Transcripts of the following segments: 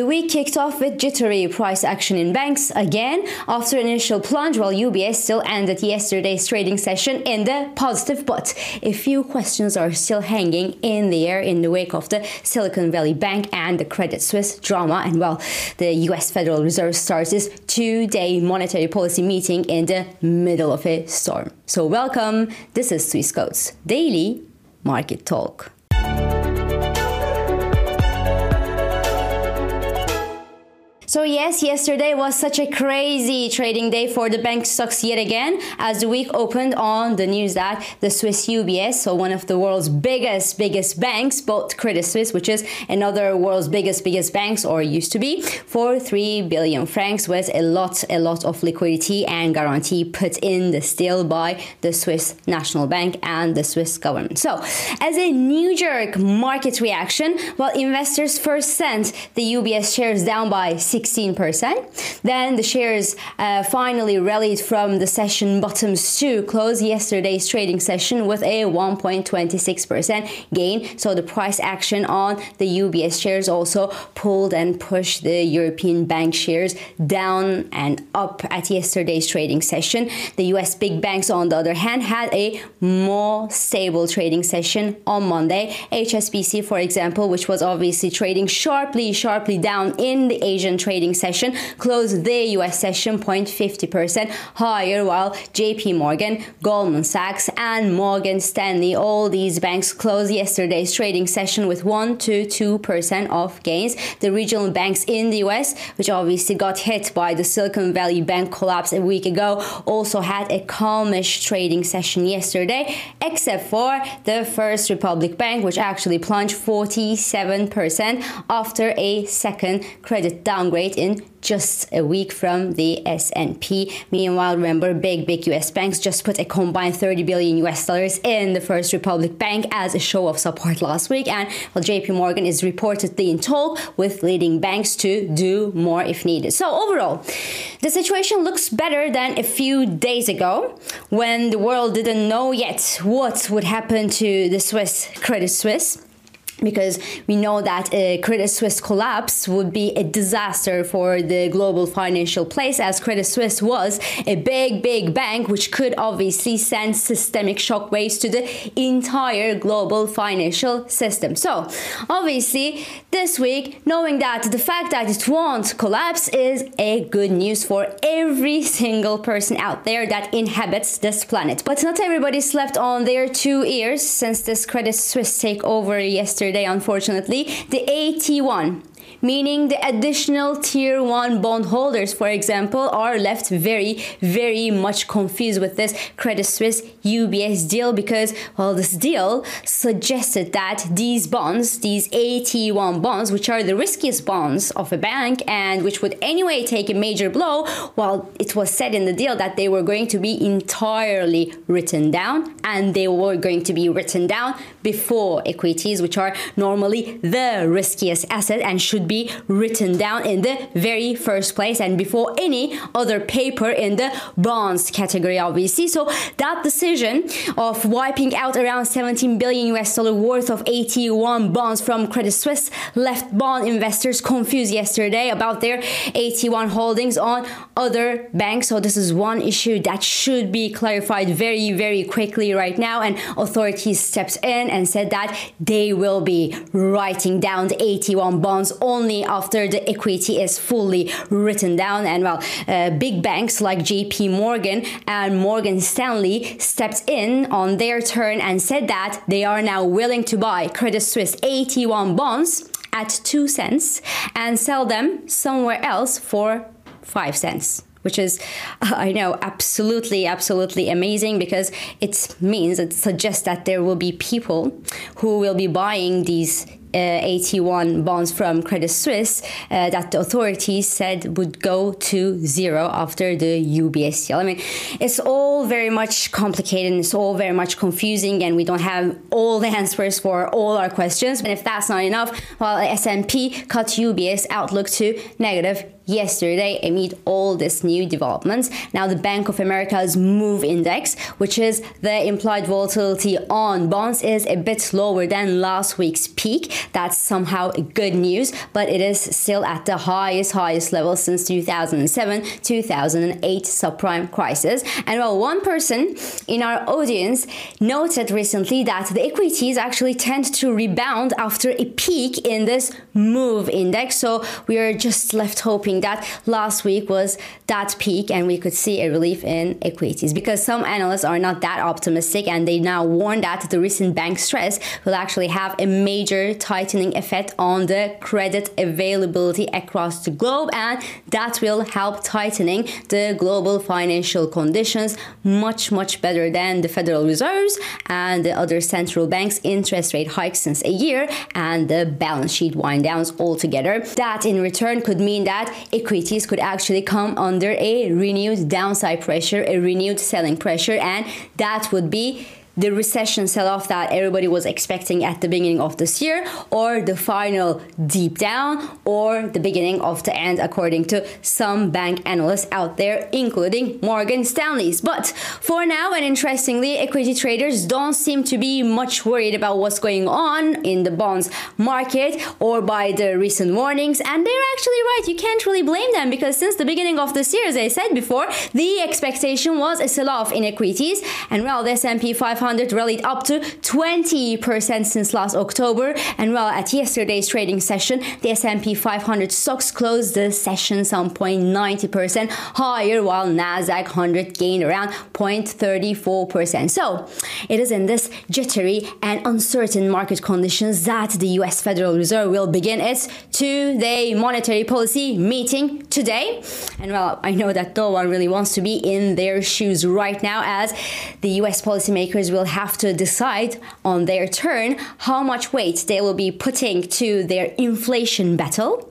The week kicked off with jittery price action in banks again after initial plunge, while UBS still ended yesterday's trading session in the positive. But a few questions are still hanging in the air in the wake of the Silicon Valley Bank and the Credit Suisse drama. And well, the US Federal Reserve starts its two day monetary policy meeting in the middle of a storm. So, welcome. This is Swiss Swissquote's Daily Market Talk. So yes, yesterday was such a crazy trading day for the bank stocks yet again as the week opened on the news that the Swiss UBS, so one of the world's biggest biggest banks, bought Credit Suisse, which is another world's biggest biggest banks or used to be, for 3 billion francs with a lot a lot of liquidity and guarantee put in the deal by the Swiss National Bank and the Swiss government. So, as a knee jerk market reaction, while investors first sent the UBS shares down by 6 16%. Then the shares uh, finally rallied from the session bottoms to close yesterday's trading session with a 1.26% gain. So the price action on the UBS shares also pulled and pushed the European bank shares down and up at yesterday's trading session. The US big banks, on the other hand, had a more stable trading session on Monday. HSBC, for example, which was obviously trading sharply, sharply down in the Asian trade trading session closed the US session 0.50% higher, while JP Morgan, Goldman Sachs, and Morgan Stanley, all these banks closed yesterday's trading session with 1 to 2% of gains. The regional banks in the US, which obviously got hit by the Silicon Valley Bank collapse a week ago, also had a calmish trading session yesterday, except for the First Republic Bank, which actually plunged 47% after a second credit downgrade rate in just a week from the S&P. Meanwhile, remember, big, big US banks just put a combined 30 billion US dollars in the First Republic Bank as a show of support last week. And well, JP Morgan is reportedly in talk with leading banks to do more if needed. So overall, the situation looks better than a few days ago when the world didn't know yet what would happen to the Swiss Credit Suisse because we know that a Credit Suisse collapse would be a disaster for the global financial place, as Credit Suisse was a big, big bank which could obviously send systemic shockwaves to the entire global financial system. So, obviously, this week, knowing that the fact that it won't collapse is a good news for every single person out there that inhabits this planet. But not everybody slept on their two ears since this Credit Suisse takeover yesterday yesterday, unfortunately, the AT1 meaning the additional tier 1 bondholders, for example, are left very, very much confused with this Credit Suisse UBS deal because, well, this deal suggested that these bonds, these AT1 bonds, which are the riskiest bonds of a bank and which would anyway take a major blow, while it was said in the deal that they were going to be entirely written down and they were going to be written down before equities, which are normally the riskiest asset and should be written down in the very first place and before any other paper in the bonds category, obviously. So that decision of wiping out around 17 billion US dollar worth of AT1 bonds from Credit Suisse left bond investors confused yesterday about their AT1 holdings on other banks. So this is one issue that should be clarified very, very quickly right now. And authorities stepped in and said that they will be writing down the AT1 bonds on only after the equity is fully written down. And well, uh, big banks like JP Morgan and Morgan Stanley stepped in on their turn and said that they are now willing to buy Credit Suisse AT1 bonds at 2 cents and sell them somewhere else for 5 cents which is i know absolutely absolutely amazing because it means it suggests that there will be people who will be buying these uh, AT1 bonds from Credit Suisse uh, that the authorities said would go to zero after the UBS deal. I mean, it's all very much complicated and it's all very much confusing, and we don't have all the answers for all our questions. And if that's not enough, well, S&P cut UBS outlook to negative yesterday amid all this new developments. Now, the Bank of America's MOVE Index, which is the implied volatility on bonds, is a bit lower than last week's peak That's somehow good news, but it is still at the highest, highest level since 2007 2008 subprime crisis. And well, one person in our audience noted recently that the equities actually tend to rebound after a peak in this move index. So we are just left hoping that last week was that peak and we could see a relief in equities because some analysts are not that optimistic and they now warn that the recent bank stress will actually have a major tightening effect on the credit availability across the globe and that will help tightening the global financial conditions much much better than the Federal Reserve's and the other central banks interest rate hikes since a year and the balance sheet wind downs altogether. That in return could mean that equities could actually come under a renewed downside pressure, a renewed selling pressure, and that would be the recession sell off that everybody was expecting at the beginning of this year, or the final deep down, or the beginning of the end, according to some bank analysts out there, including Morgan Stanley's. But for now, and interestingly, equity traders don't seem to be much worried about what's going on in the bonds market or by the recent warnings, and they're actually right. You can't really blame them because since the beginning of this year, as I said before, the expectation was a sell off in equities, and well, the S&P 500 500 rallied up to 20% since last October. And well, at yesterday's trading session, the S&P 500 stocks closed the session some 0.90% higher, while Nasdaq 100 gained around 0.34%. So it is in this jittery and uncertain market conditions that the U.S. Federal Reserve will begin its two-day monetary policy meeting today. And well, I know that no one really wants to be in their shoes right now, as the U.S. policymakers will will have to decide on their turn how much weight they will be putting to their inflation battle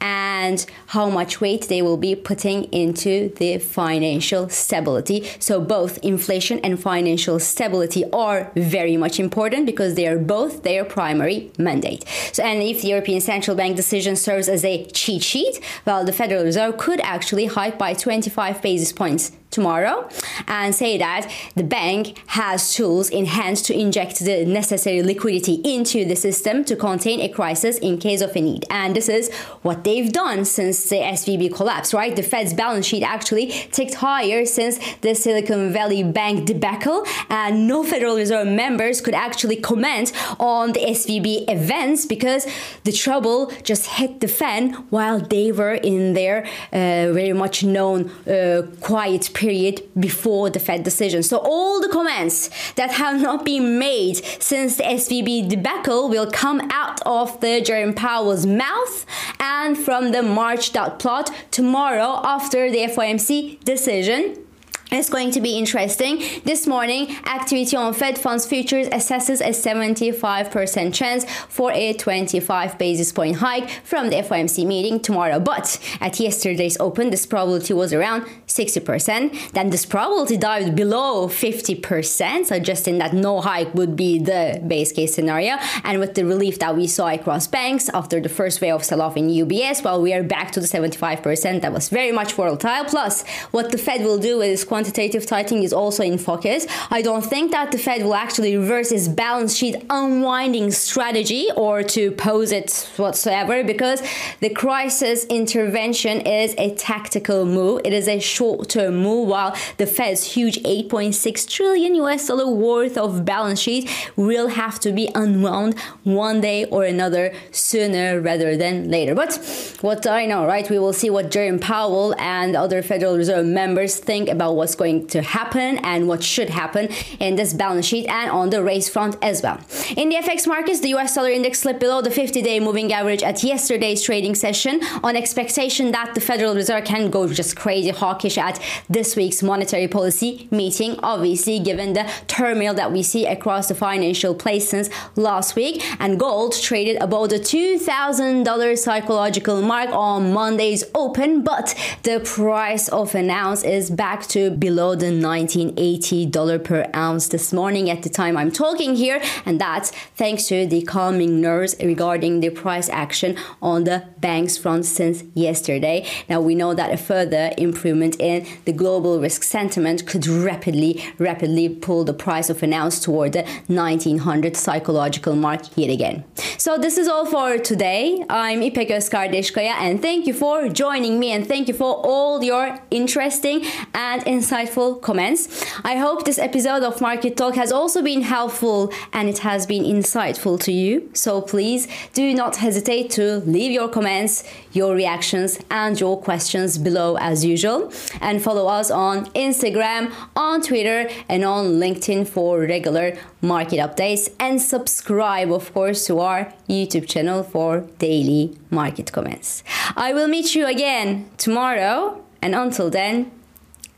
and how much weight they will be putting into the financial stability. So, both inflation and financial stability are very much important because they are both their primary mandate. So, and if the European Central Bank decision serves as a cheat sheet, well, the Federal Reserve could actually hike by 25 basis points tomorrow and say that the bank has tools in hand to inject the necessary liquidity into the system to contain a crisis in case of a need. And this is what they've done since the SVB collapse, right? The Fed's balance sheet actually ticked higher since the Silicon Valley Bank debacle, and no Federal Reserve members could actually comment on the SVB events because the trouble just hit the fan while they were in their uh, very much known uh, quiet period before the Fed decision. So all the comments that have not been made since the SVB debacle will come out of the Jerome Powell's mouth and from the March dot plot tomorrow after the FOMC decision. It's going to be interesting. This morning, activity on Fed funds futures assesses a 75% chance for a 25 basis point hike from the FOMC meeting tomorrow. But at yesterday's open, this probability was around 60%. Then this probability dived below 50%, suggesting that no hike would be the base case scenario. And with the relief that we saw across banks after the first wave of sell off in UBS, well, we are back to the 75%. That was very much volatile. Plus, what the Fed will do is quantitative tightening is also in focus. I don't think that the Fed will actually reverse its balance sheet unwinding strategy or to pose it whatsoever because the crisis intervention is a tactical move. It is a short term move while the Fed's huge 8.6 trillion US dollar worth of balance sheet will have to be unwound one day or another sooner rather than later. But what I know, right? We will see what Jerome Powell and other Federal Reserve members think about what what's going to happen and what should happen in this balance sheet and on the race front as well. In the FX markets, the US dollar index slipped below the 50 day moving average at yesterday's trading session on expectation that the Federal Reserve can go just crazy hawkish at this week's monetary policy meeting, obviously, given the turmoil that we see across the financial place since last week. And gold traded above the $2,000 psychological mark on Monday's open, but the price of an ounce is back to below the 1980 dollar per ounce this morning at the time I'm talking here, and that's thanks to the calming nerves regarding the price action on the banks front since yesterday. Now we know that a further improvement in the global risk sentiment could rapidly, rapidly pull the price of an ounce toward the 1900 psychological mark yet again. So this is all for today. I'm İpek Özkardeskaya and thank you for joining me and thank you for all your interesting and insightful comments. I hope this episode of Market Talk has also been helpful and it has been insightful to you. So please do not hesitate to leave your comments, your reactions, and your questions below as usual. And follow us on Instagram, on Twitter, and on LinkedIn for regular market updates. And subscribe, of course, to our YouTube channel for daily market comments. I will meet you again tomorrow. And until then,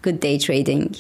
good day trading.